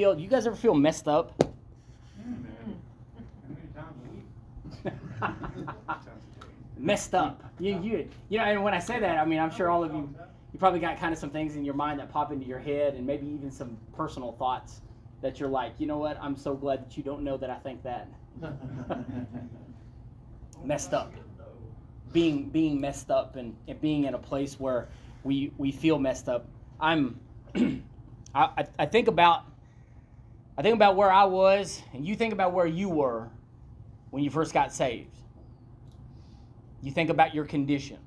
feel? You guys ever feel messed up? Mm-hmm. messed up. You, you, you know, and when I say that, I mean I'm sure all of you, you probably got kind of some things in your mind that pop into your head, and maybe even some personal thoughts that you're like, you know what? I'm so glad that you don't know that I think that. messed up. Being being messed up and, and being in a place where we we feel messed up. I'm I, I think about I think about where I was, and you think about where you were when you first got saved. You think about your condition.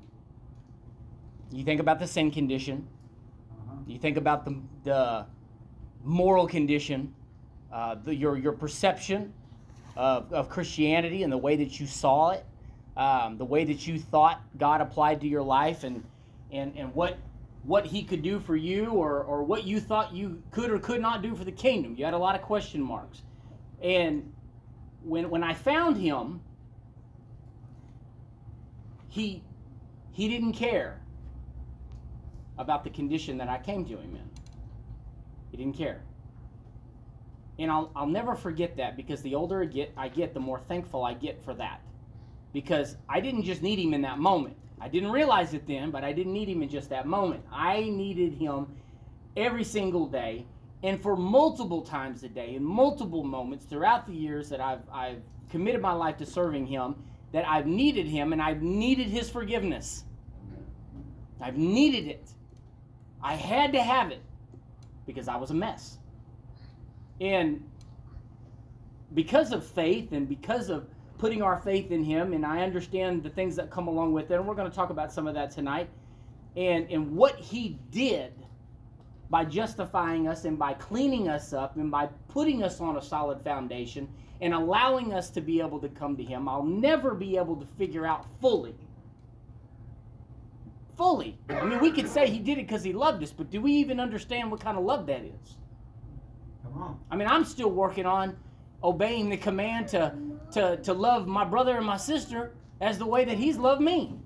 You think about the sin condition. You think about the, the moral condition, uh, the, your, your perception of, of Christianity and the way that you saw it, um, the way that you thought God applied to your life, and, and, and what, what He could do for you, or, or what you thought you could or could not do for the kingdom. You had a lot of question marks. And when, when I found Him, he, he didn't care about the condition that I came to Him in. He didn't care. And I'll, I'll never forget that because the older I get, I get, the more thankful I get for that. Because I didn't just need him in that moment. I didn't realize it then, but I didn't need him in just that moment. I needed him every single day and for multiple times a day in multiple moments throughout the years that I've, I've committed my life to serving him that I've needed him and I've needed his forgiveness. I've needed it. I had to have it because I was a mess. And because of faith and because of putting our faith in him and I understand the things that come along with it and we're going to talk about some of that tonight. And and what he did by justifying us and by cleaning us up and by putting us on a solid foundation and allowing us to be able to come to him I'll never be able to figure out fully fully. I mean we could say he did it because he loved us but do we even understand what kind of love that is? Come on. I mean, I'm still working on obeying the command to, to, to love my brother and my sister as the way that he's loved me.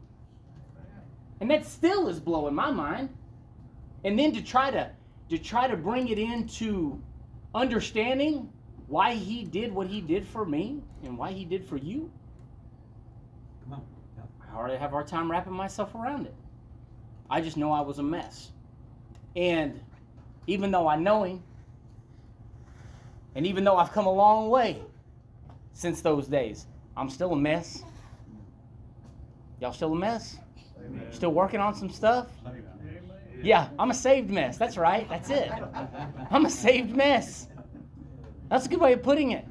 And that still is blowing my mind. And then to try to to try to bring it into understanding why he did what he did for me and why he did for you. Come on. Yeah. I already have hard time wrapping myself around it. I just know I was a mess. And even though I know him, and even though I've come a long way since those days, I'm still a mess. Y'all still a mess? Still working on some stuff? Yeah, I'm a saved mess. That's right. That's it. I'm a saved mess. That's a good way of putting it.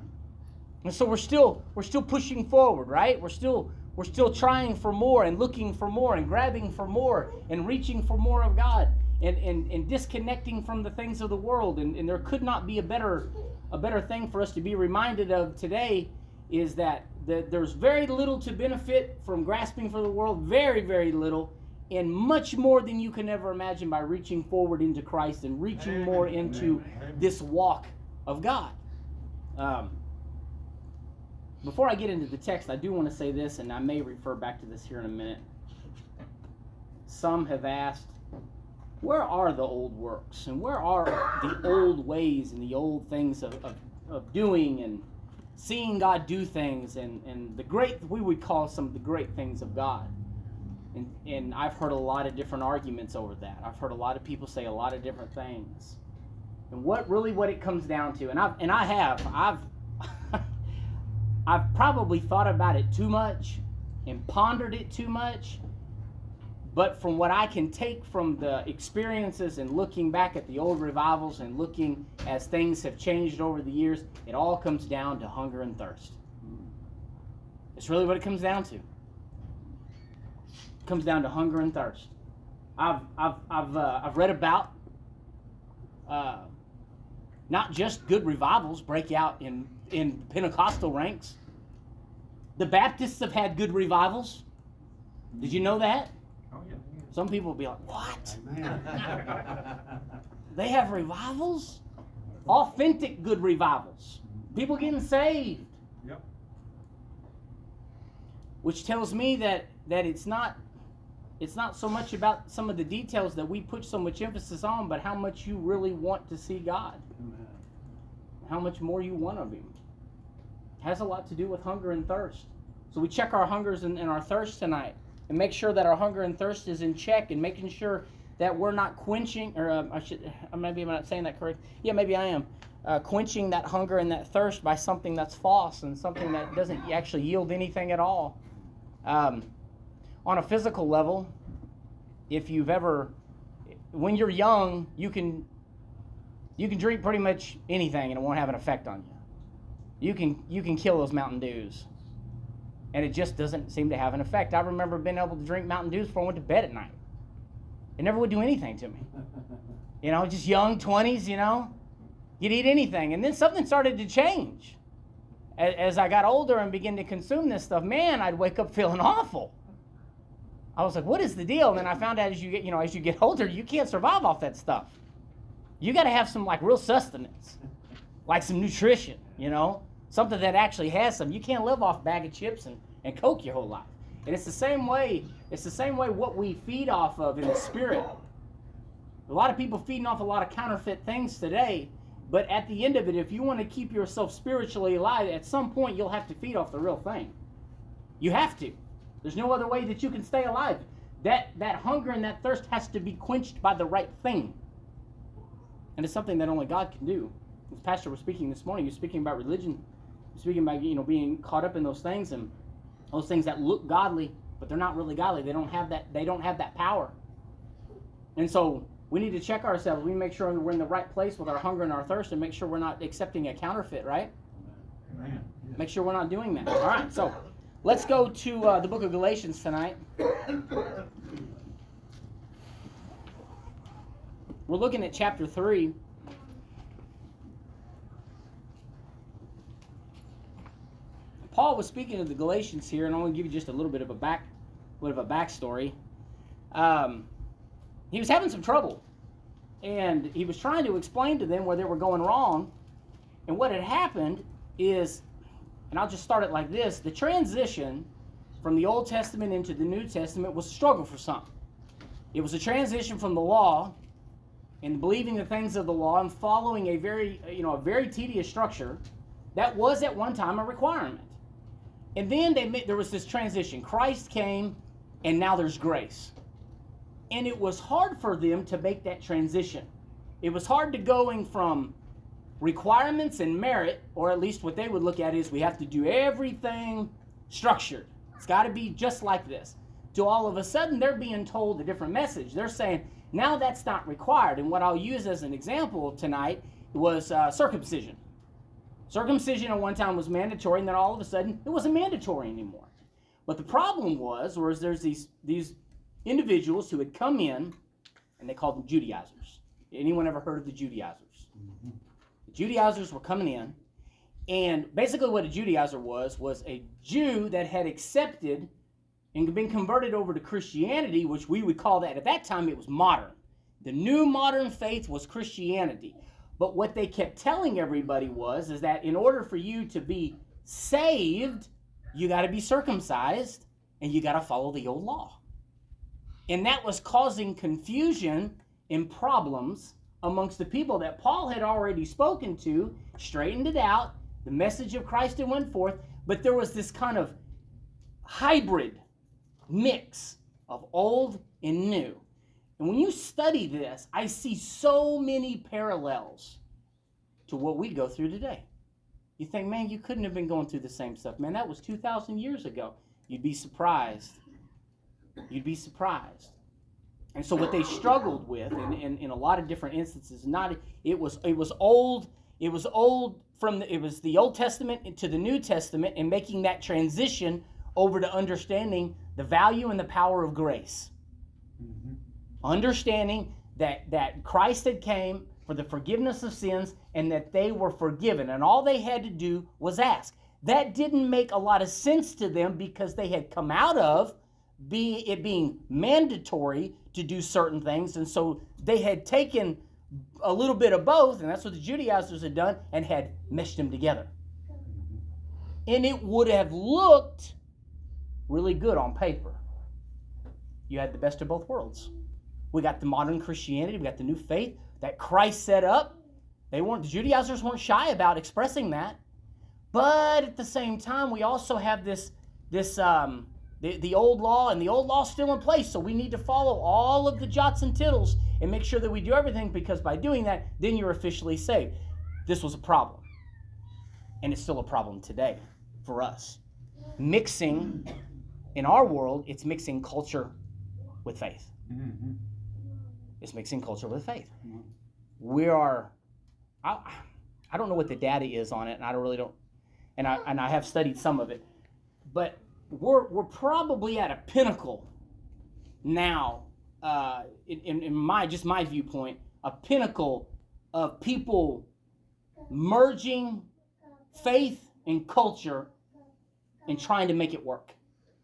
And so we're still we're still pushing forward, right? We're still we're still trying for more and looking for more and grabbing for more and reaching for more of God and, and, and disconnecting from the things of the world. And, and there could not be a better a better thing for us to be reminded of today is that, that there's very little to benefit from grasping for the world, very, very little, and much more than you can ever imagine by reaching forward into Christ and reaching more into this walk of God. Um, before I get into the text, I do want to say this, and I may refer back to this here in a minute. Some have asked, where are the old works? And where are the old ways and the old things of, of, of doing and seeing God do things and, and the great, we would call some of the great things of God? And, and I've heard a lot of different arguments over that. I've heard a lot of people say a lot of different things. And what really what it comes down to, and I've and I have, I've I've probably thought about it too much and pondered it too much. But from what I can take from the experiences and looking back at the old revivals and looking as things have changed over the years, it all comes down to hunger and thirst. It's really what it comes down to. It comes down to hunger and thirst. I've I've I've uh, I've read about uh, not just good revivals break out in in Pentecostal ranks. The Baptists have had good revivals. Did you know that? Oh, yeah. Some people will be like, "What? They have revivals? Authentic good revivals. People getting saved." Yep. Which tells me that that it's not it's not so much about some of the details that we put so much emphasis on, but how much you really want to see God. how much more you want of Him. It has a lot to do with hunger and thirst. So we check our hungers and, and our thirst tonight and make sure that our hunger and thirst is in check and making sure that we're not quenching, or um, I should, uh, maybe I'm not saying that correct. Yeah, maybe I am. Uh, quenching that hunger and that thirst by something that's false and something that doesn't actually yield anything at all. Um, on a physical level, if you've ever, when you're young, you can, you can drink pretty much anything and it won't have an effect on you. You can you can kill those Mountain Dews, and it just doesn't seem to have an effect. I remember being able to drink Mountain Dews before I went to bed at night. It never would do anything to me. You know, just young, 20s, you know, you'd eat anything. And then something started to change. As I got older and began to consume this stuff, man, I'd wake up feeling awful. I was like, what is the deal? And then I found out as you get, you know, as you get older, you can't survive off that stuff. You got to have some like real sustenance, like some nutrition, you know, something that actually has some. You can't live off bag of chips and, and Coke your whole life. And it's the same way, it's the same way what we feed off of in the spirit. A lot of people feeding off a lot of counterfeit things today, but at the end of it, if you want to keep yourself spiritually alive, at some point you'll have to feed off the real thing. You have to. There's no other way that you can stay alive. That that hunger and that thirst has to be quenched by the right thing. And it's something that only God can do. As Pastor was speaking this morning, he was speaking about religion, speaking about you know being caught up in those things and those things that look godly, but they're not really godly. They don't have that. They don't have that power. And so we need to check ourselves. We make sure we're in the right place with our hunger and our thirst, and make sure we're not accepting a counterfeit. Right? Amen. Make sure we're not doing that. All right. So let's go to uh, the book of Galatians tonight. We're looking at chapter three. Paul was speaking to the Galatians here, and I'm going to give you just a little bit of a back, bit of a backstory. Um, he was having some trouble, and he was trying to explain to them where they were going wrong. And what had happened is, and I'll just start it like this: the transition from the Old Testament into the New Testament was a struggle for some. It was a transition from the law and believing the things of the law and following a very, you know, a very tedious structure that was at one time a requirement. And then they made, there was this transition. Christ came, and now there's grace. And it was hard for them to make that transition. It was hard to going from requirements and merit, or at least what they would look at is we have to do everything structured. It's got to be just like this. To all of a sudden, they're being told a different message. They're saying, now that's not required. And what I'll use as an example tonight was uh, circumcision. Circumcision at one time was mandatory, and then all of a sudden it wasn't mandatory anymore. But the problem was, was there's these these individuals who had come in, and they called them Judaizers. Anyone ever heard of the Judaizers? Mm-hmm. The Judaizers were coming in, and basically what a Judaizer was was a Jew that had accepted and been converted over to Christianity, which we would call that at that time it was modern. The new modern faith was Christianity. But what they kept telling everybody was is that in order for you to be saved, you got to be circumcised and you got to follow the old law. And that was causing confusion and problems amongst the people that Paul had already spoken to, straightened it out. The message of Christ had went forth, but there was this kind of hybrid mix of old and new. And when you study this, I see so many parallels to what we go through today. You think, man, you couldn't have been going through the same stuff. Man, that was 2,000 years ago. You'd be surprised. You'd be surprised. And so what they struggled with in, in, in a lot of different instances, not it was it was old, it was old from the, it was the Old Testament to the New Testament and making that transition over to understanding the value and the power of grace mm-hmm. Understanding that, that Christ had came for the forgiveness of sins and that they were forgiven. And all they had to do was ask. That didn't make a lot of sense to them because they had come out of be, it being mandatory to do certain things. And so they had taken a little bit of both, and that's what the Judaizers had done, and had meshed them together. And it would have looked really good on paper. You had the best of both worlds. We got the modern Christianity, we got the new faith that Christ set up, They weren't the Judaizers weren't shy about expressing that. But at the same time, we also have this this um, the, the old law, and the old law still in place. So we need to follow all of the jots and tittles and make sure that we do everything because by doing that, then you're officially saved. This was a problem. And it's still a problem today for us. Mixing in our world, it's mixing culture with faith. Mm-hmm. It's mixing culture with faith. We are, I, I don't know what the data is on it, and I don't really don't, and I and I have studied some of it, but we're we're probably at a pinnacle now, uh, in, in, in my just my viewpoint, a pinnacle of people merging faith and culture and trying to make it work.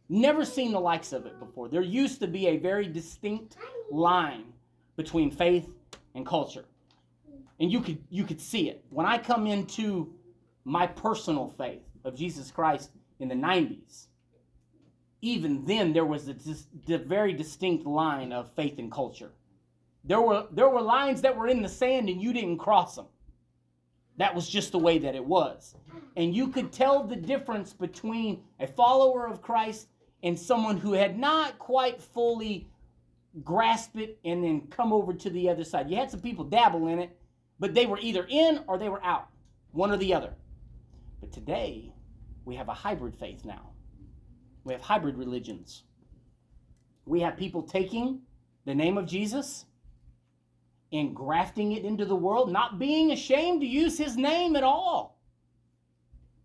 Never seen the likes of it before. There used to be a very distinct line between faith and culture. And you could you could see it. When I come into my personal faith of Jesus Christ in the 90s, even then there was a dis- very distinct line of faith and culture. There were there were lines that were in the sand and you didn't cross them. That was just the way that it was. And you could tell the difference between a follower of Christ and someone who had not quite fully grasped it and then come over to the other side. You had some people dabble in it, but they were either in or they were out, one or the other. But today, we have a hybrid faith now. We have hybrid religions. We have people taking the name of Jesus and grafting it into the world, not being ashamed to use his name at all,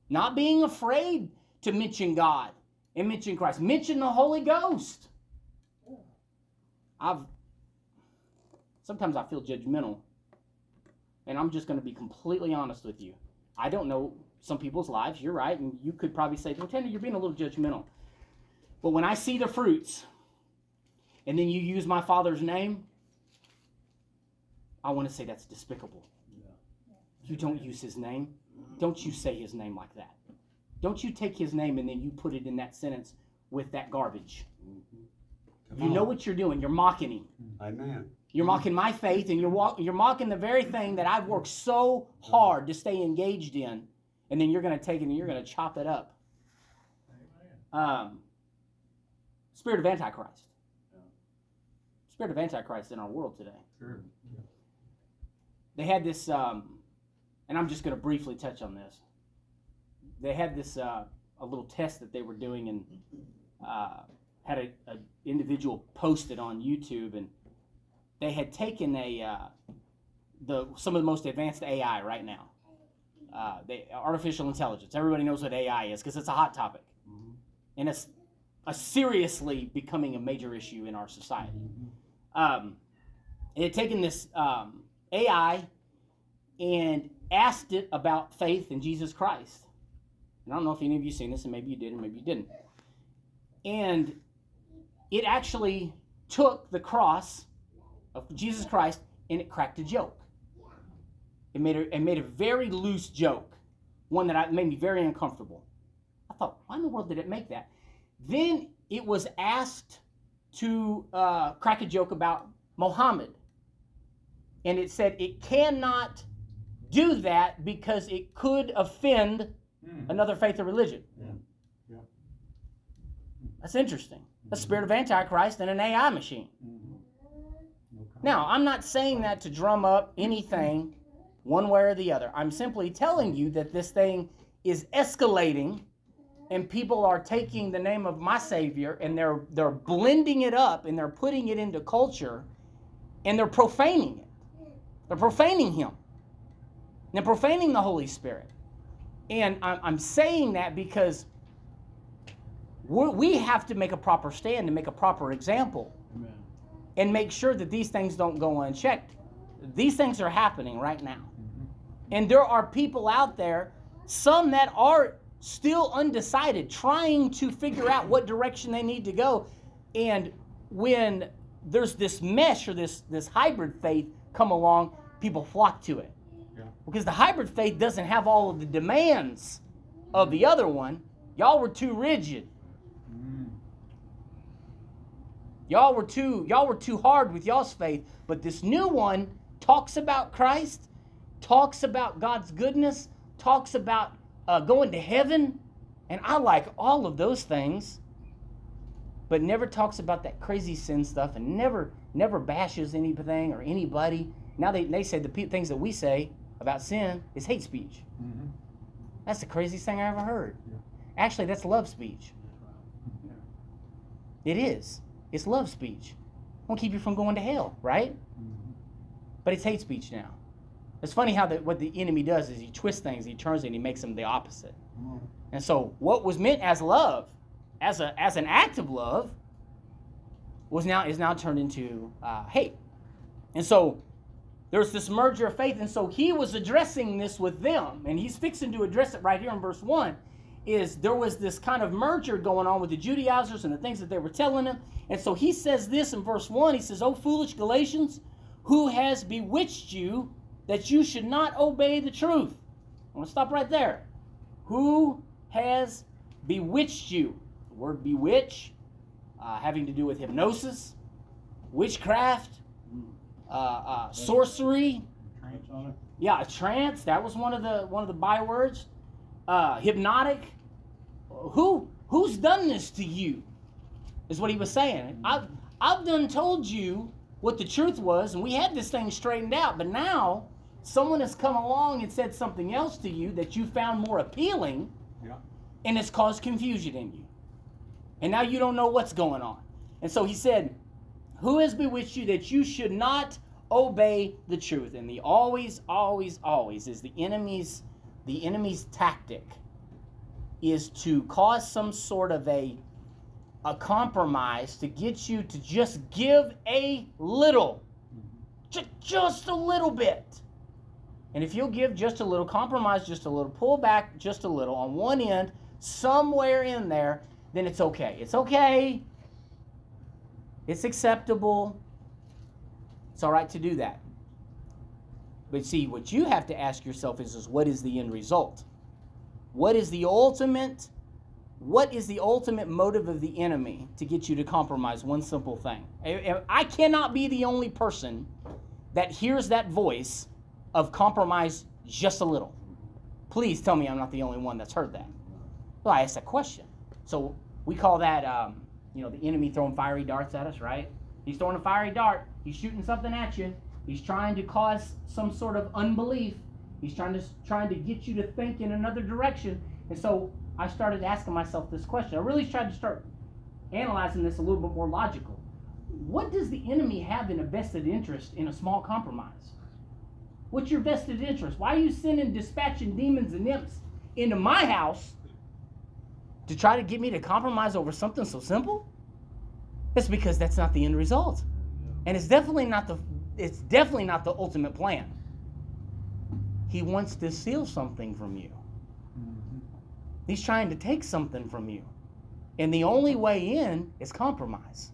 not being afraid to mention God and mention Christ, mention the Holy Ghost. I've sometimes I feel judgmental, and I'm just going to be completely honest with you. I don't know some people's lives. You're right, and you could probably say, "Well, Tanner, you're being a little judgmental." But when I see the fruits, and then you use my father's name, I want to say that's despicable. You don't use his name. Don't you say his name like that. Don't you take his name and then you put it in that sentence with that garbage. Mm-hmm. You know what you're doing. You're mocking him. Amen. You're mocking my faith, and you're walk, you're mocking the very thing that I've worked so hard to stay engaged in, and then you're going to take it and you're going to chop it up. Um, spirit of Antichrist. Spirit of Antichrist in our world today. Sure. They had this, um, and I'm just going to briefly touch on this. They had this uh, a little test that they were doing, and uh, had a, a individual posted on YouTube, and they had taken a uh, the some of the most advanced AI right now. Uh, they, artificial intelligence. Everybody knows what AI is because it's a hot topic, Mhm. and it's a seriously becoming a major issue in our society. Um, it had taken this um, AI and asked it about faith in Jesus Christ. And I don't know if any of you seen this, and maybe you did, or maybe you didn't. And it actually took the cross of Jesus Christ and it cracked a joke. It made a, it made a very loose joke, one that I, made me very uncomfortable. I thought, why in the world did it make that? Then it was asked to uh, crack a joke about Mohammed. And it said it cannot do that because it could offend Mm. another faith or religion. Yeah. Yeah. That's interesting. The spirit of Antichrist and an AI machine. Mhm. Comment. Now, I'm not saying that to drum up anything one way or the other. I'm simply telling you that this thing is escalating and people are taking the name of my savior and they're they're blending it up and they're putting it into culture and they're profaning it. They're profaning him. They're profaning the Holy Spirit. And I'm, I'm saying that because we're, we have to make a proper stand and make a proper example Amen. and make sure that these things don't go unchecked. These things are happening right now. Mhm. And there are people out there, some that are still undecided, trying to figure out what direction they need to go. And when there's this mesh or this, this hybrid faith come along, people flock to it. Yeah. Because the hybrid faith doesn't have all of the demands of the other one. Y'all were too rigid. Mm. Y'all were too y'all were too hard with y'all's faith, but this new one talks about Christ talks about God's goodness, talks about uh, going to heaven, and I like all of those things, but never talks about that crazy sin stuff and never never bashes anything or anybody. Now they, they say the pe- things that we say about sin is hate speech. Mhm. That's the craziest thing I ever heard. Yeah. Actually, that's love speech. It is. It's love speech. Won't keep you from going to hell, right? Mhm. But it's hate speech now. It's funny how the, what the enemy does is he twists things, he turns it, and he makes them the opposite. Mhm. And so, what was meant as love, as a as an act of love, was now is now turned into uh, hate. And so, there's this merger of faith. And so, he was addressing this with them, and he's fixing to address it right here in verse one. Is there was this kind of merger going on with the Judaizers and the things that they were telling him. And so he says this in verse 1. He says, O foolish Galatians, who has bewitched you that you should not obey the truth? I want to stop right there. Who has bewitched you? The word bewitch, uh, having to do with hypnosis, witchcraft, uh, uh, sorcery, Trance on it. yeah, a trance. That was one of the one of the bywords. Uh, hypnotic. Who who's done this to you? Is what he was saying. I've I've done told you what the truth was, and we had this thing straightened out. But now someone has come along and said something else to you that you found more appealing, Yeah. and it's caused confusion in you. And now you don't know what's going on. And so he said, Who has bewitched you that you should not obey the truth? And the always, always, always is the enemy's the enemy's tactic is to cause some sort of a a compromise to get you to just give a little. Ju- just a little bit. And if you'll give just a little, compromise just a little, pull back just a little on one end, somewhere in there, then it's okay. It's okay. It's acceptable. It's all right to do that. But see, what you have to ask yourself is, is what is the end result? What is the ultimate what is the ultimate motive of the enemy to get you to compromise one simple thing? I- cannot be the only person that hears that voice of compromise just a little. Please tell me I'm not the only one that's heard that. Well, I asked that question. So we call that, um, you know, the enemy throwing fiery darts at us, right? He's throwing a fiery dart. He's shooting something at you. He's trying to cause some sort of unbelief. He's trying to trying to get you to think in another direction. And so I started asking myself this question. I really tried to start analyzing this a little bit more logical. What does the enemy have in a vested interest in a small compromise? What's your vested interest? Why are you sending dispatching demons and imps into my house to try to get me to compromise over something so simple? It's because that's not the end result. And it's definitely not the it's definitely not the ultimate plan. He wants to steal something from you. Mhm. He's trying to take something from you. And the only way in is compromise.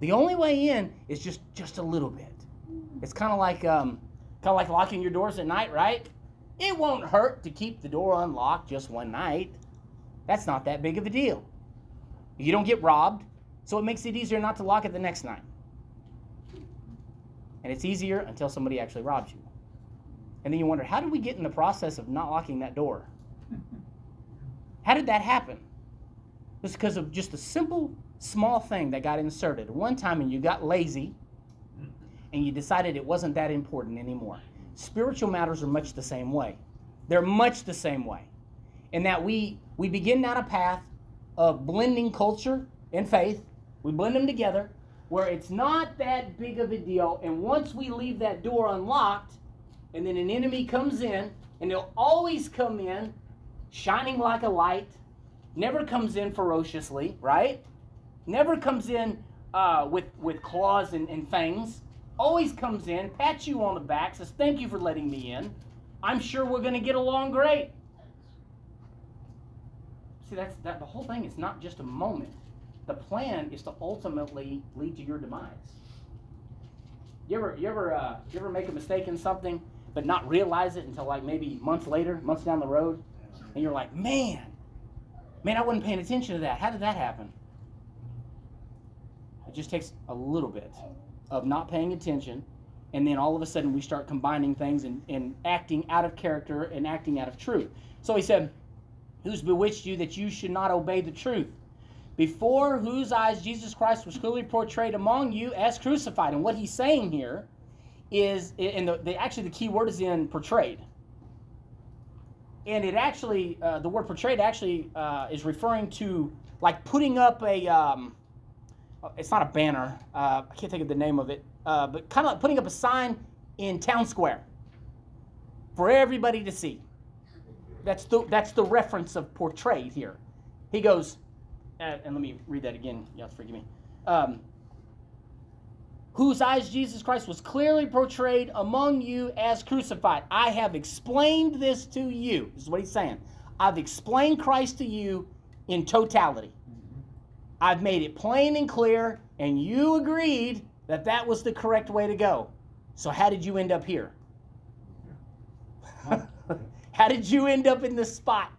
The only way in is just just a little bit. It's kind of like um, kind of like locking your doors at night, right? It won't hurt to keep the door unlocked just one night. That's not that big of a deal. You don't get robbed, so it makes it easier not to lock it the next night. And it's easier until somebody actually robs you. And then you wonder, how did we get in the process of not locking that door? How did that happen? It's because of just a simple, small thing that got inserted one time and you got lazy and you decided it wasn't that important anymore. Spiritual matters are much the same way. They're much the same way. In that we, we begin down a path of blending culture and faith, we blend them together where it's not that big of a deal. And once we leave that door unlocked, and then an enemy comes in, and they'll always come in shining like a light, never comes in ferociously, right? Never comes in uh, with, with claws and, and fangs. Always comes in, pats you on the back, says, Thank you for letting me in. I'm sure we're going to get along great. See, that's that the whole thing is not just a moment. The plan is to ultimately lead to your demise. You ever, you ever, uh, you ever make a mistake in something, but not realize it until like maybe months later, months down the road, and you're like, man, man, I wasn't paying attention to that. How did that happen? It just takes a little bit of not paying attention and then all of a sudden we start combining things and, and acting out of character and acting out of truth. So he said, Who's bewitched you that you should not obey the truth? Before whose eyes Jesus Christ was clearly portrayed among you as crucified. And what he's saying here is, and the, the actually the key word is in portrayed. And it actually, uh, the word portrayed actually uh, is referring to like putting up a, um, it's not a banner, uh, I can't think of the name of it, uh, but kind of like putting up a sign in town square for everybody to see. That's the, that's the reference of portrayed here. He goes, uh, and let me read that again. To forgive me. Um, whose eyes Jesus Christ was clearly portrayed among you as crucified. I have explained this to you. This is what he's saying. I've explained Christ to you in totality. I've made it plain and clear, and you agreed that that was the correct way to go. So, how did you end up here? how did you end up in this spot?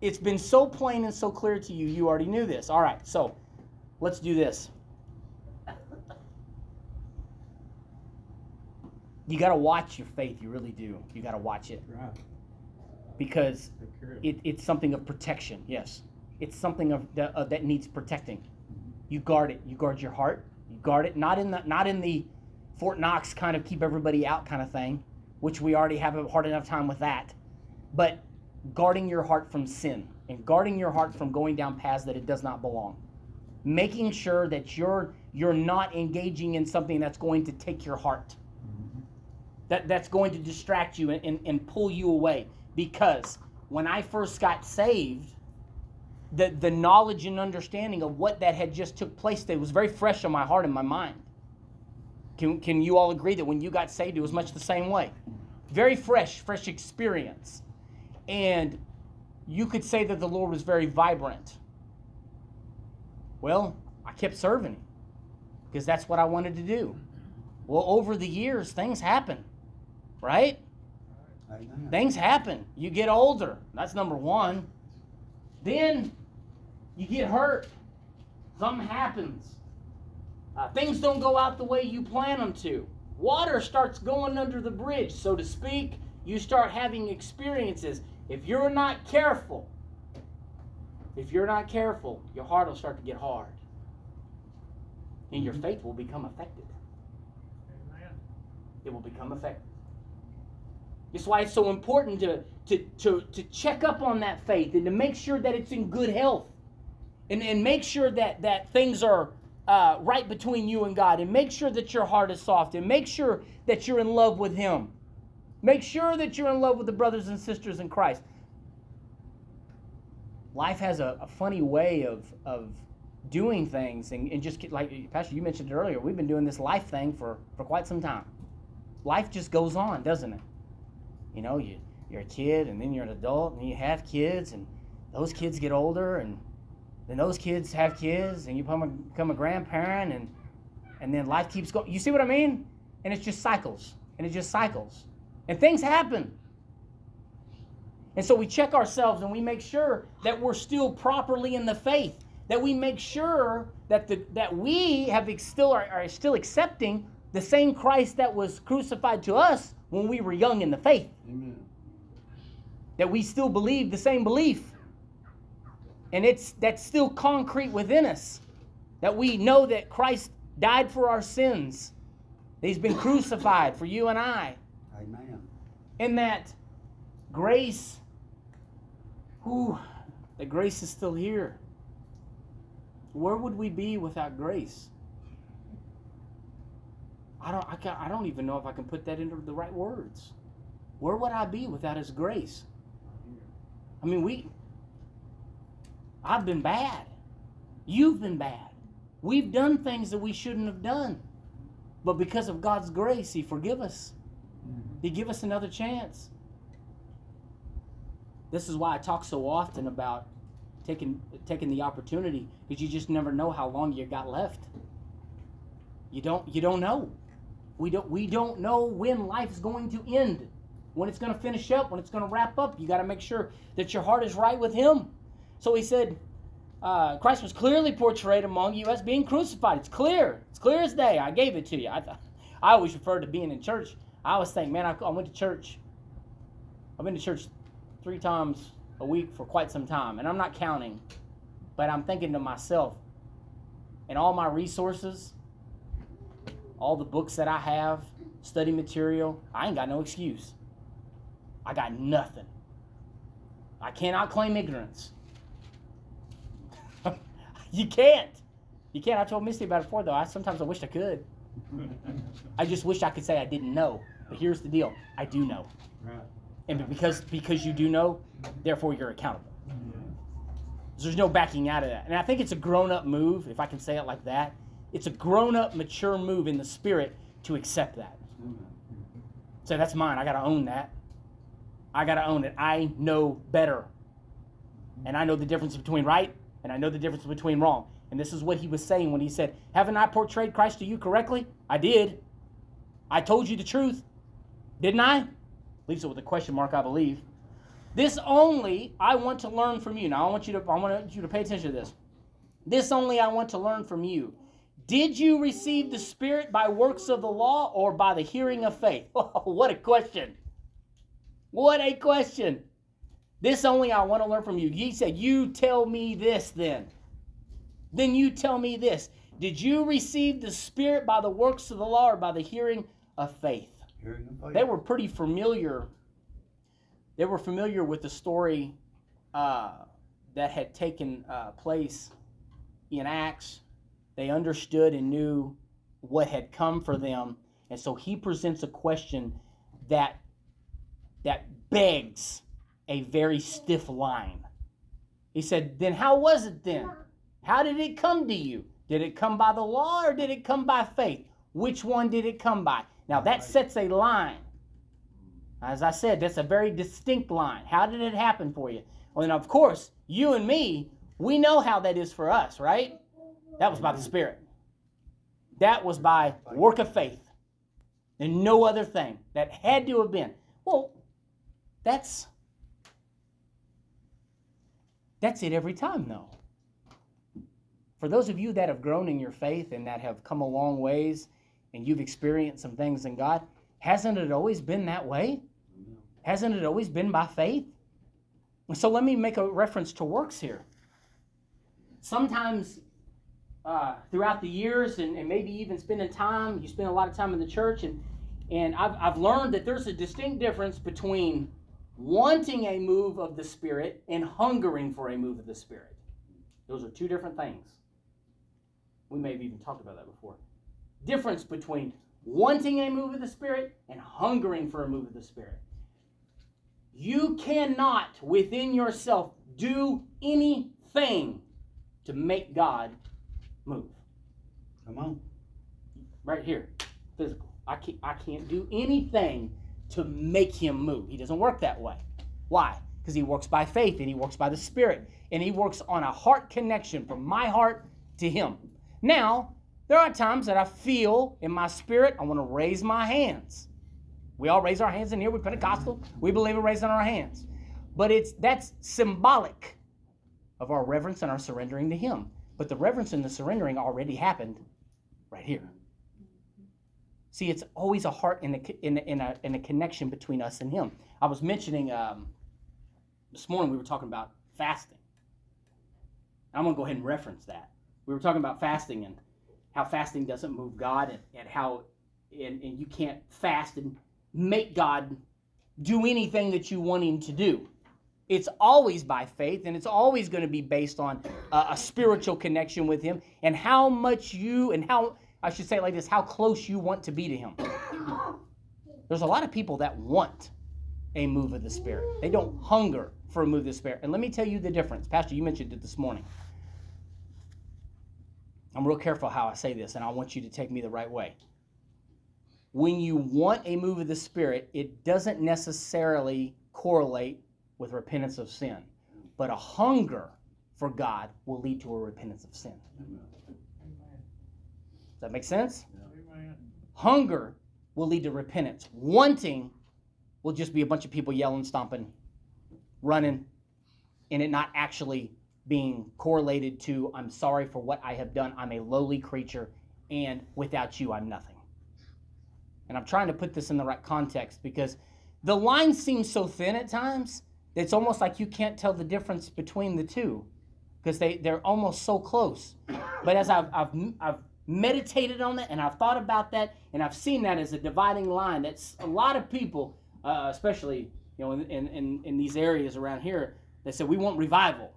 It's been so plain and so clear to you, you already knew this. All right, so let's do this. You got to watch your faith, you really do. You got to watch it Right. because of it. it, it's something of protection. Yes, it's something of that, uh, that needs protecting. You guard it. You guard your heart. You guard it not in the not in the Fort Knox kind of keep everybody out kind of thing, which we already have a hard enough time with that. But guarding your heart from sin and guarding your heart from going down paths that it does not belong. Making sure that you're you're not engaging in something that's going to take your heart that, that's going to distract you and, and, and pull you away. Because when I first got saved, the, the knowledge and understanding of what that had just took place that was very fresh on my heart and my mind. Can, can you all agree that when you got saved, it was much the same way? Very fresh, fresh experience. And you could say that the Lord was very vibrant. Well, I kept serving Him because that's what I wanted to do. Well, over the years, things happen, right? Things happen. You get older. That's number one. Then you get hurt. Something happens. Uh, things don't go out the way you plan them to. Water starts going under the bridge, so to speak. You start having experiences. If you're not careful, if you're not careful, your heart will start to get hard. And your faith will become affected it will become effective. It's why it's so important to, to, to, to check up on that faith and to make sure that it's in good health and, and make sure that, that things are uh, right between you and God and make sure that your heart is soft and make sure that you're in love with Him. Make sure that you're in love with the brothers and sisters in Christ. Life has a, a funny way of, of doing things and, and just get, like Pastor, you mentioned earlier, we've been doing this life thing for, for quite some time life just goes on, doesn't it? You know, you you're a kid and then you're an adult and you have kids and those kids get older and then those kids have kids and you become a, become a grandparent and and then life keeps going. You see what I mean? And it's just cycles and it just cycles and things happen. And so we check ourselves and we make sure that we're still properly in the faith. That we make sure that the that we have still are, are still accepting the same Christ that was crucified to us when we were young in the faith. Amen. That we still believe the same belief. And it's that's still concrete within us. That we know that Christ died for our sins. That he's been crucified for you and I. Amen. And that grace, who that grace is still here. Where would we be without grace? I don't, I, can, I don't even know if I can put that into the right words. Where would I be without His grace? I mean, we, I've been bad. You've been bad. We've done things that we shouldn't have done. But because of God's grace, He forgive us. He give us another chance. This is why I talk so often about taking taking the opportunity because you just never know how long you got left. You don't you don't know. We don't we don't know when life's going to end, when it's going to finish up, when it's going to wrap up. You got to make sure that your heart is right with Him. So he said, uh, Christ was clearly portrayed among you as being crucified. It's clear. It's clear as day. I gave it to you. I, I always refer to being in church. I always think, man, I, I went to church. I've been to church three times a week for quite some time, and I'm not counting, but I'm thinking to myself, and all my resources, all the books that I have, study material, I ain't got no excuse. I got nothing. I cannot claim ignorance. you can't. You can't. I told Misty about it before, though. I sometimes I wish I could. I just wish I could say I didn't know. But here's the deal: I do know, Right. and because because you do know, therefore you're accountable. There's no backing out of that, and I think it's a grown-up move, if I can say it like that. It's a grown-up, mature move in the spirit to accept that. So that's mine. I got to own that. I got to own it. I know better. And I know the difference between right and I know the difference between wrong. And this is what he was saying when he said, Haven't I portrayed Christ to you correctly? I did. I told you the truth. Didn't I? Leaves it with a question mark, I believe. This only I want to learn from you. Now I want you to I want you to pay attention to this. This only I want to learn from you. Did you receive the Spirit by works of the law or by the hearing of faith? what a question. What a question. This only I want to learn from you. He said, You tell me this then. Then you tell me this. Did you receive the Spirit by the works of the law or by the hearing of faith? Hearing the faith. They were pretty familiar. They were familiar with the story uh, that had taken uh, place in Acts. They understood and knew what had come for them, and so he presents a question that that begs a very stiff line. He said, "Then how was it then? How did it come to you? Did it come by the law or did it come by faith? Which one did it come by?" Now that sets a line. As I said, that's a very distinct line. How did it happen for you? Well, and of course, you and me, we know how that is for us, right? That was by the Spirit. That was by work of faith. And no other thing. That had to have been. Well, that's that's it every time though. For those of you that have grown in your faith and that have come a long ways and you've experienced some things in God, hasn't it always been that way? Hasn't it always been by faith? So let me make a reference to works here. Sometimes uh, throughout the years, and, and maybe even spending time, you spend a lot of time in the church, and, and I've, I've learned that there's a distinct difference between wanting a move of the Spirit and hungering for a move of the Spirit. Those are two different things. We may have even talked about that before. Difference between wanting a move of the Spirit and hungering for a move of the Spirit. You cannot within yourself do anything to make God move. Come on. Right here, physical. I can't, I can't do anything to make him move. He doesn't work that way. Why? Because he works by faith and he works by the Spirit. And he works on a heart connection from my heart to him. Now, there are times that I feel in my spirit, I want to raise my hands. We all raise our hands in here. We're Pentecostal. We believe in raising our hands. But it's that's symbolic of our reverence and our surrendering to him. But the reverence and the surrendering already happened right here. See, it's always a heart in a, in a, in a, in a connection between us and Him. I was mentioning um, this morning, we were talking about fasting. I'm going to go ahead and reference that. We were talking about fasting and how fasting doesn't move God and, and how and, and you can't fast and make God do anything that you want Him to do. It's always by faith, and it's always going to be based on a, a spiritual connection with Him and how much you and how I should say like this: how close you want to be to Him. There's a lot of people that want a move of the Spirit. They don't hunger for a move of the Spirit. And let me tell you the difference, Pastor. You mentioned it this morning. I'm real careful how I say this, and I want you to take me the right way. When you want a move of the Spirit, it doesn't necessarily correlate with repentance of sin, but a hunger for God will lead to a repentance of sin. Does that make sense? Hunger will lead to repentance. Wanting will just be a bunch of people yelling, stomping, running, and it not actually being correlated to I'm sorry for what I have done. I'm a lowly creature, and without you, I'm nothing. and I'm trying to put this in the right context because the line seems so thin at times it's almost like you can't tell the difference between the two because they, they're almost so close. But as I've, I've, I've meditated on that and I've thought about that and I've seen that as a dividing line, that's a lot of people, uh, especially you know in, in, in these areas around here, they said we want revival.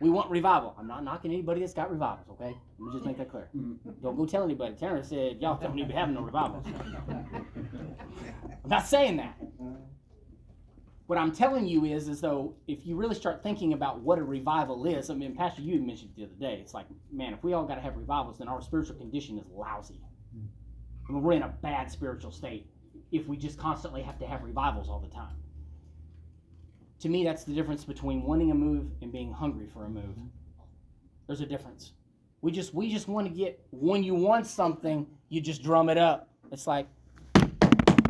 We want revival. I'm not knocking anybody that's got revivals, okay? Let me just make that clear. Don't go tell anybody. Tanner said, y'all don't even be having no revivals. I'm not saying that. What I'm telling you is, is though, if you really start thinking about what a revival is, I mean, Pastor, you mentioned it the other day. It's like, man, if we all got to have revivals, then our spiritual condition is lousy. I mean, we're in a bad spiritual state if we just constantly have to have revivals all the time. To me that's the difference between wanting a move and being hungry for a move. Hmm. There's a difference. We just we just want to get when you want something you just drum it up. It's like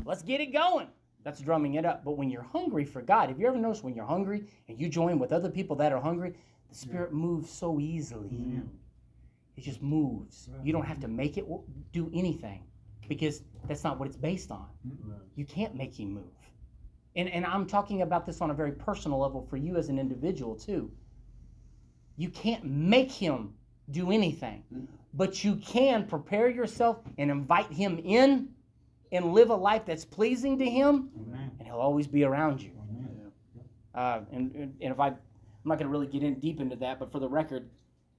let's get it going that's drumming it up. But when you're hungry for god have you ever noticed when you're hungry and you join with other people that are hungry the spirit moves so easily. Mm-hmm. it just moves. You don't have to make it do anything because that's not what it's based on. You can't make him move. And, and I'm talking about this on a very personal level for you as an individual too. You can't make him do anything, but you can prepare yourself and invite him in and live a life that's pleasing to him, Amen. and he'll always be around you. Uh, and, and and if I, I'm not going to really get in deep into that, but for the record,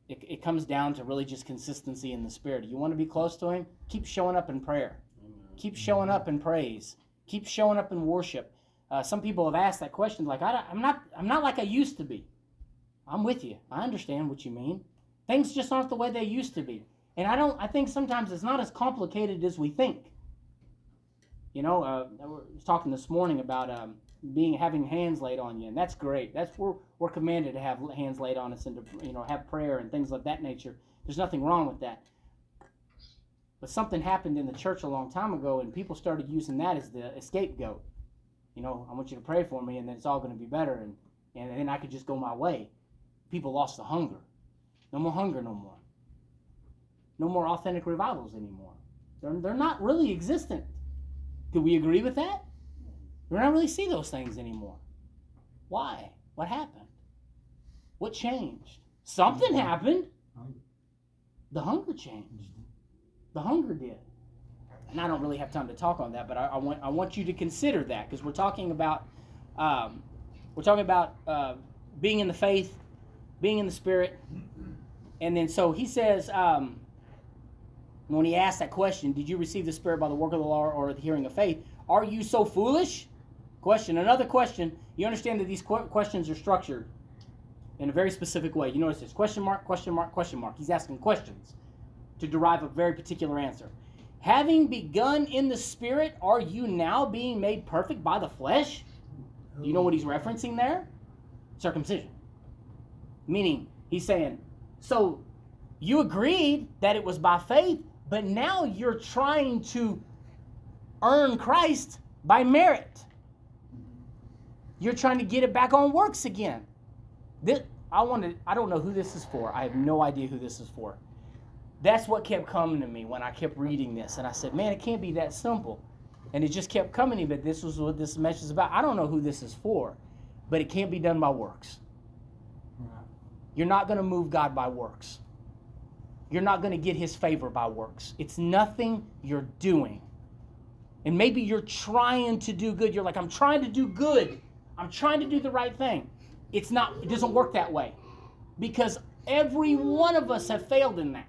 it, it comes down to really just consistency in the spirit. You want to be close to him? Keep showing up in prayer. Keep showing up in praise. Keep showing up in worship. Uh, some people have asked that question, like I, am not, I'm not like I used to be. I'm with you. I understand what you mean. Things just aren't the way they used to be, and I don't. I think sometimes it's not as complicated as we think. You know, uh, I was talking this morning about um, being having hands laid on you, and that's great. That's we're we're commanded to have hands laid on us and to you know have prayer and things of that nature. There's nothing wrong with that. But something happened in the church a long time ago, and people started using that as the scapegoat. You know, I want you to pray for me, and then it's all going to be better, and and then I could just go my way. People lost the hunger. No more hunger, no more. No more authentic revivals anymore. They're, they're not really existent. Do we agree with that? We don't really see those things anymore. Why? What happened? What changed? Something happened. The hunger changed. The hunger did. And I don't really have time to talk on that, but I, I want I want you to consider that because we're talking about um, we're talking about uh, being in the faith, being in the spirit, and then so he says um, when he asked that question, did you receive the spirit by the work of the law or the hearing of faith? Are you so foolish? Question. Another question. You understand that these que- questions are structured in a very specific way. You notice this question mark, question mark, question mark. He's asking questions to derive a very particular answer. Having begun in the spirit, are you now being made perfect by the flesh? You know what he's referencing there? Circumcision. Meaning, he's saying, so you agreed that it was by faith, but now you're trying to earn Christ by merit. You're trying to get it back on works again. This, I want to, I don't know who this is for. I have no idea who this is for. That's what kept coming to me when I kept reading this. And I said, man, it can't be that simple. And it just kept coming to me, but this was what this message is about. I don't know who this is for, but it can't be done by works. You're not going to move God by works. You're not going to get his favor by works. It's nothing you're doing. And maybe you're trying to do good. You're like, I'm trying to do good. I'm trying to do the right thing. It's not, it doesn't work that way. Because every one of us have failed in that.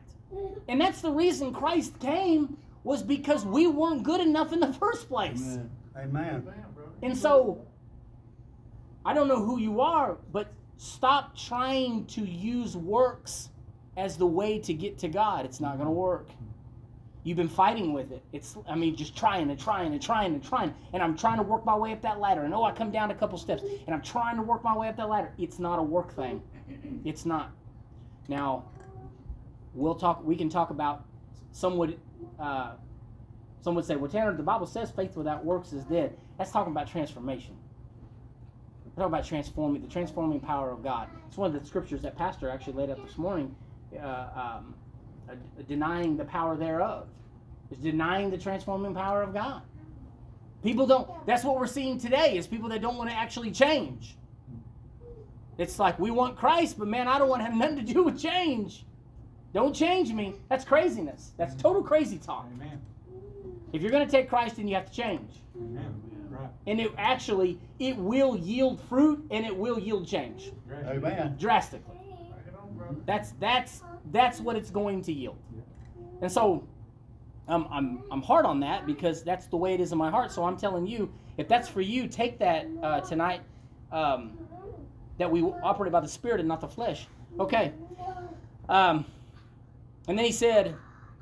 And that's the reason Christ came was because we weren't good enough in the first place. Amen. Amen. And so, I don't know who you are, but stop trying to use works as the way to get to God. It's not going to work. You've been fighting with it. It's, I mean, just trying and trying and trying and trying. And I'm trying to work my way up that ladder. And oh, I come down a couple steps. And I'm trying to work my way up that ladder. It's not a work thing. It's not. Now, we'll talk. We can talk about. Some would, uh, some would say, well, Tanner, the Bible says faith without works is dead. That's talking about transformation. Talking about transforming the transforming power of God. It's one of the scriptures that Pastor actually laid out this morning, uh, um, uh, denying the power thereof. It's denying the transforming power of God. People don't. That's what we're seeing today. Is people that don't want to actually change. It's like we want Christ, but man, I don't want to have nothing to do with change. Don't change me. That's craziness. That's total crazy talk. Amen. If you're going to take Christ, then you have to change. Amen. Right. And it actually it will yield fruit and it will yield change Amen. drastically. That's that's that's what it's going to yield. And so um, I'm I'm hard on that because that's the way it is in my heart. So I'm telling you, if that's for you, take that uh, tonight. Um, that we operate by the Spirit and not the flesh. Okay. Um, and then he said,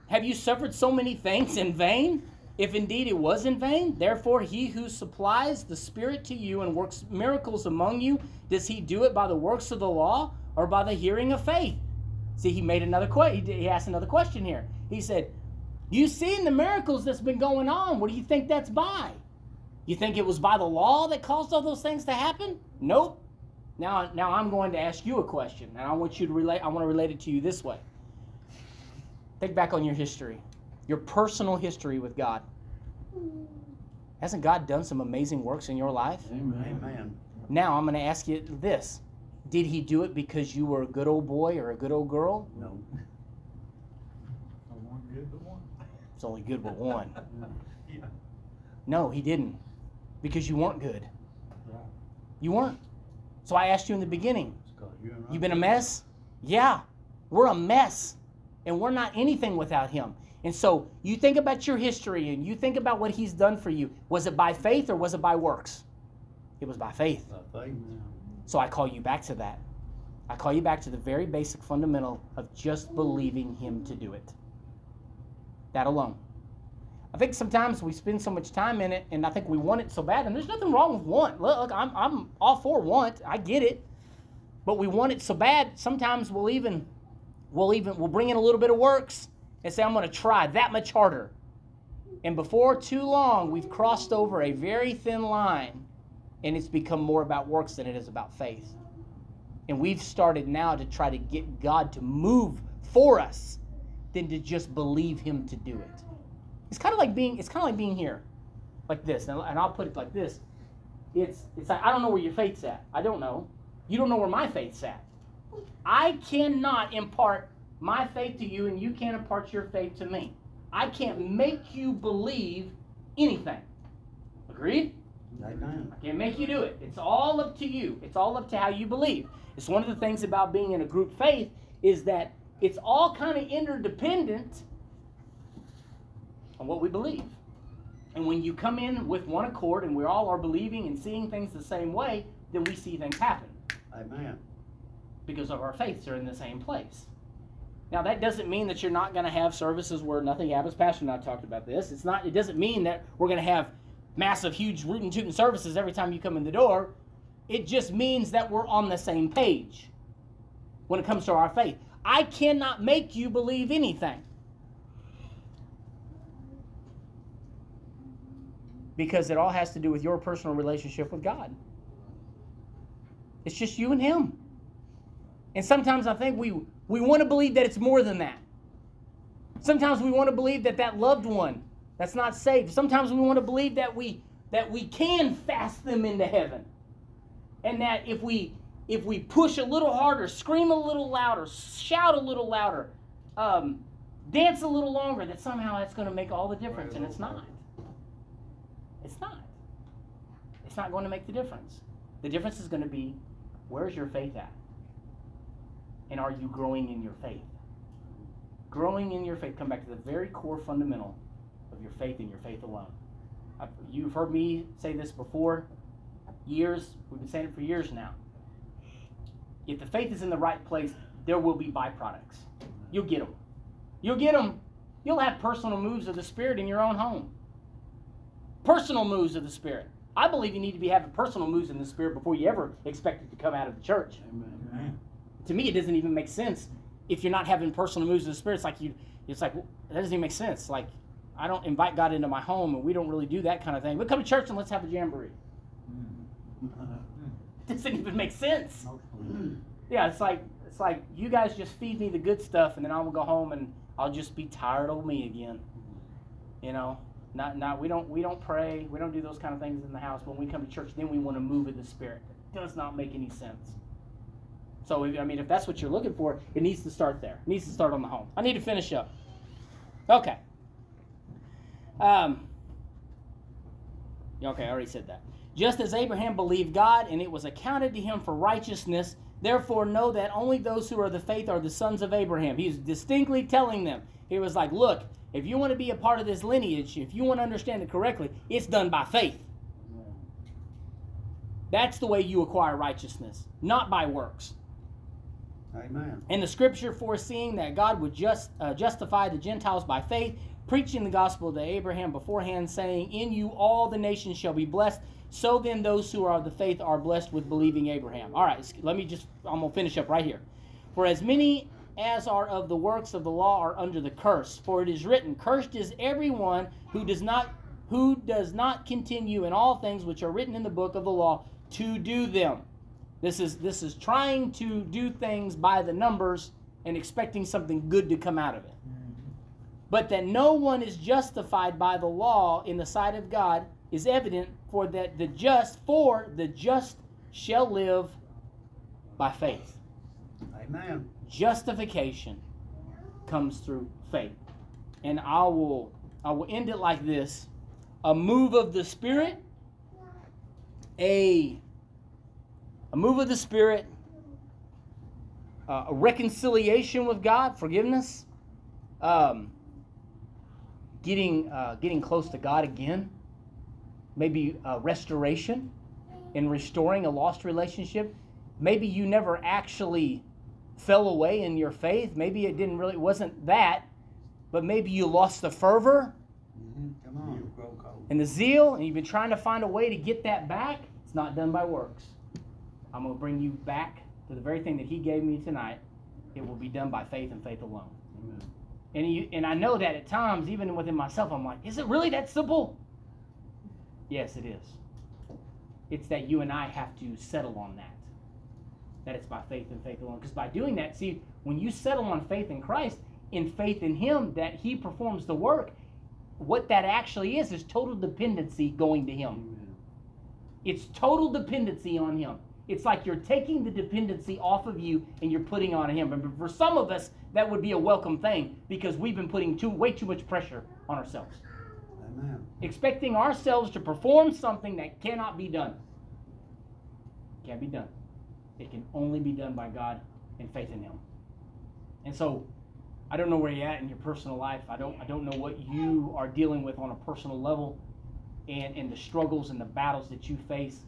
Have you suffered so many things in vain? If indeed it was in vain, therefore he who supplies the Spirit to you and works miracles among you, does he do it by the works of the law or by the hearing of faith? See, he made another question. He asked another question here. He said, You seen the miracles that's been going on. What do you think that's by? You think it was by the law that caused all those things to happen? Nope. Now, now I'm going to ask you a question, and I want you to relate. I want to relate it to you this way. Think back on your history, your personal history with God. Hasn't God done some amazing works in your life? Amen. Amen. Now I'm going to ask you this: Did He do it because you were a good old boy or a good old girl? No. No one good but one. It's only good but one. Yeah. No, He didn't, because you weren't good. Right. You weren't. So I asked you in the beginning. You're not- You've been a mess? Yeah, we're a mess. And we're not anything without him. And so you think about your history and you think about what he's done for you. Was it by faith or was it by works? It was by faith. By faith. So I call you back to that. I call you back to the very basic fundamental of just believing him to do it. That alone. I think sometimes we spend so much time in it and I think we want it so bad. And there's nothing wrong with want. Look, I'm, I'm all for want. I get it. But we want it so bad, sometimes we'll even we'll even we'll bring in a little bit of works and say, I'm gonna try that much harder. And before too long, we've crossed over a very thin line and it's become more about works than it is about faith. And we've started now to try to get God to move for us than to just believe him to do it. It's kind of like being it's kind of like being here like this. And I'll put it like this. It's it's like I don't know where your faith's at. I don't know. You don't know where my faith's at. I cannot impart my faith to you and you can't impart your faith to me. I can't make you believe anything. Agreed? Amen. I can't make you do it. It's all up to you. It's all up to how you believe. It's one of the things about being in a group faith is that it's all kind of interdependent on what we believe. And when you come in with one accord and we all are believing and seeing things the same way, then we see things happen Amen. because of our faiths are in the same place. Now that doesn't mean that you're not going to have services where nothing happens. Pastor and I talked about this. It's not. It doesn't mean that we're going to have massive, huge rootin' tootin' services every time you come in the door. It just means that we're on the same page when it comes to our faith. I cannot make you believe anything. Because it all has to do with your personal relationship with God. It's just you and Him. And sometimes I think we, we want to believe that it's more than that. Sometimes we want to believe that that loved one that's not saved. Sometimes we want to believe that we that we can fast them into heaven. And that if we if we push a little harder, scream a little louder, shout a little louder, um, dance a little longer, that somehow that's going to make all the difference. And it's not. It's not. It's not going to make the difference. The difference is going to be where's your faith at? And are you growing in your faith? Growing in your faith, come back to the very core fundamental of your faith and your faith alone. I've, you've heard me say this before, years, we've been saying it for years now. If the faith is in the right place, there will be byproducts. You'll get them. You'll get them. You'll have personal moves of the Spirit in your own home. Personal moves of the Spirit. I believe you need to be having personal moves in the Spirit before you ever expect it to come out of the church Amen. to me, it doesn't even make sense if you're not having personal moves of the spirit. It's like you, it's like that doesn't even make sense. Like I don't invite God into my home, and we don't really do that kind of thing. We come to church and let's have a jamboree. Doesn't even make sense. Yeah, it's like it's like you guys just feed me the good stuff, and then I'll go home and I'll just be tired of me again. You know, not not we don't we don't pray, we don't do those kind of things in the house. When we come to church, then we want to move in the spirit. It does not make any sense. So if, I mean, if that's what you're looking for, it needs to start there. It needs to start on the home. I need to finish up. Okay. Um. Okay, I already said that. Just as Abraham believed God, and it was accounted to him for righteousness. Therefore, know that only those who are the faith are the sons of Abraham. He's distinctly telling them. He was like, look, if you want to be a part of this lineage, if you want to understand it correctly, it's done by faith. That's the way you acquire righteousness, not by works. Amen. And the scripture foreseeing that God would just uh, justify the Gentiles by faith, preaching the gospel to Abraham beforehand, saying, "In you all the nations shall be blessed." So then, those who are of the faith are blessed with believing Abraham. All right, let me just. I'm gonna finish up right here. For as many as are of the works of the law are under the curse. For it is written, "Cursed is everyone who does not who does not continue in all things which are written in the book of the law to do them." This is this is trying to do things by the numbers and expecting something good to come out of it. But that no one is justified by the law in the sight of God is evident for that the just for the just shall live by faith. Amen. Justification comes through faith. And I will I will end it like this. A move of the spirit, a a move of the Spirit, uh, a reconciliation with God, forgiveness, um, getting uh, getting close to God again, maybe uh, restoration in restoring a lost relationship. Maybe you never actually fell away in your faith. Maybe it didn't really wasn't that, but maybe you lost the fervor Mhm. Come on. and the zeal, and you've been trying to find a way to get that back. It's not done by works. I'm going to bring you back to the very thing that He gave me tonight. It will be done by faith and faith alone. Amen. And you, and I know that at times, even within myself, I'm like, is it really that simple? Yes, it is. It's that you and I have to settle on that. That it's by faith and faith alone. Because by doing that, see, when you settle on faith in Christ, in faith in Him, that He performs the work, what that actually is is total dependency going to Him. Amen. It's total dependency on Him. It's like you're taking the dependency off of you and you're putting on Him. And for some of us, that would be a welcome thing because we've been putting too way too much pressure on ourselves, Amen. expecting ourselves to perform something that cannot be done. Can't be done. It can only be done by God and faith in Him. And so, I don't know where you're at in your personal life. I don't. I don't know what you are dealing with on a personal level, and and the struggles and the battles that you face.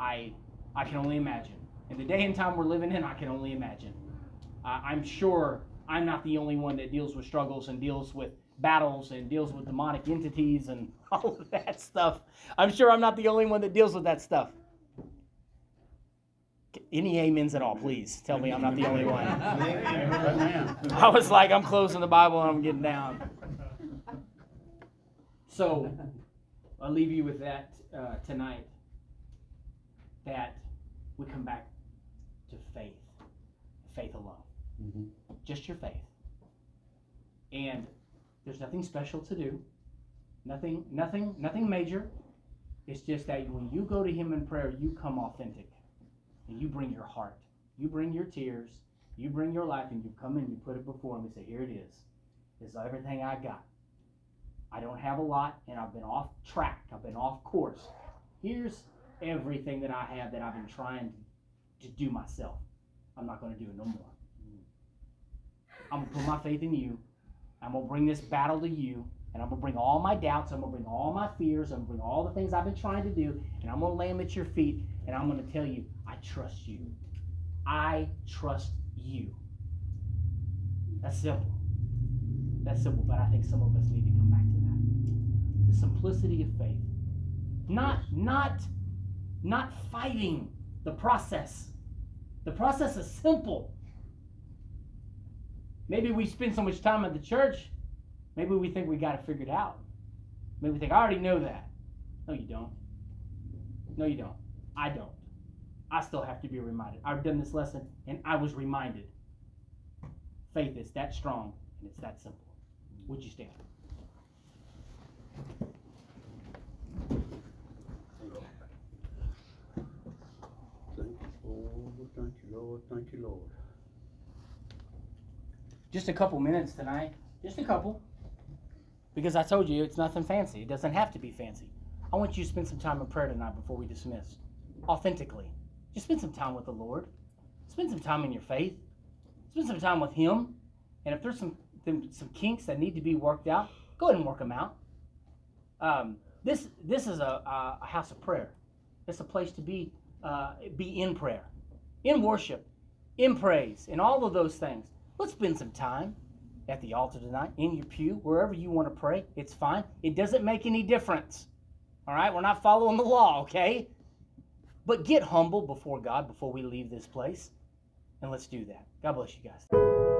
I I can only imagine. In the day and time we're living in, I can only imagine. Uh, I'm sure I'm not the only one that deals with struggles and deals with battles and deals with demonic entities and all of that stuff. I'm sure I'm not the only one that deals with that stuff. Any amens at all, please tell me I'm not the only one. I was like, I'm closing the Bible and I'm getting down. So, I'll leave you with that uh, tonight. That we come back to faith, faith alone, Mhm. Just your faith. And there's nothing special to do, nothing, nothing, nothing major. It's just that when you go to Him in prayer, you come authentic, and you bring your heart, you bring your tears, you bring your life, and you come and you put it before Him and say, "Here it is. This is everything I got. I don't have a lot, and I've been off track. I've been off course. Here's everything that I have that I've been trying to do myself. I'm not going to do it no more. I'm to put my faith in you. I'm to bring this battle to you, and I'm to bring all my doubts. I'm to bring all my fears. I'm to bring all the things I've been trying to do, and I'm to lay them at your feet, and I'm to tell you, I trust you. I trust you. That's simple. That's simple, but I think some of us need to come back to that. The simplicity of faith. Not not not fighting the process. The process is simple. Maybe we spend so much time at the church, maybe we think we got it figured out. Maybe we think, I already know that. No, you don't. No, you don't. I don't. I still have to be reminded. I've done this lesson and I was reminded. Faith is that strong and it's that simple. Would you stand? Thank you, Lord, thank you, Lord, thank you, Lord. Just a couple minutes tonight. Just a couple. Because I told you it's nothing fancy. It doesn't have to be fancy. I want you to spend some time in prayer tonight before we dismiss. Authentically. Just spend some time with the Lord. Spend some time in your faith. Spend some time with Him. And if there's some some kinks that need to be worked out, go ahead and work them out. Um, this this is a, a, house of prayer. It's a place to be uh, be in prayer, in worship, in praise, in all of those things. Let's spend some time at the altar tonight, in your pew, wherever you want to pray. It's fine. It doesn't make any difference. All right? We're not following the law, okay? But get humble before God before we leave this place. And let's do that. God bless you guys.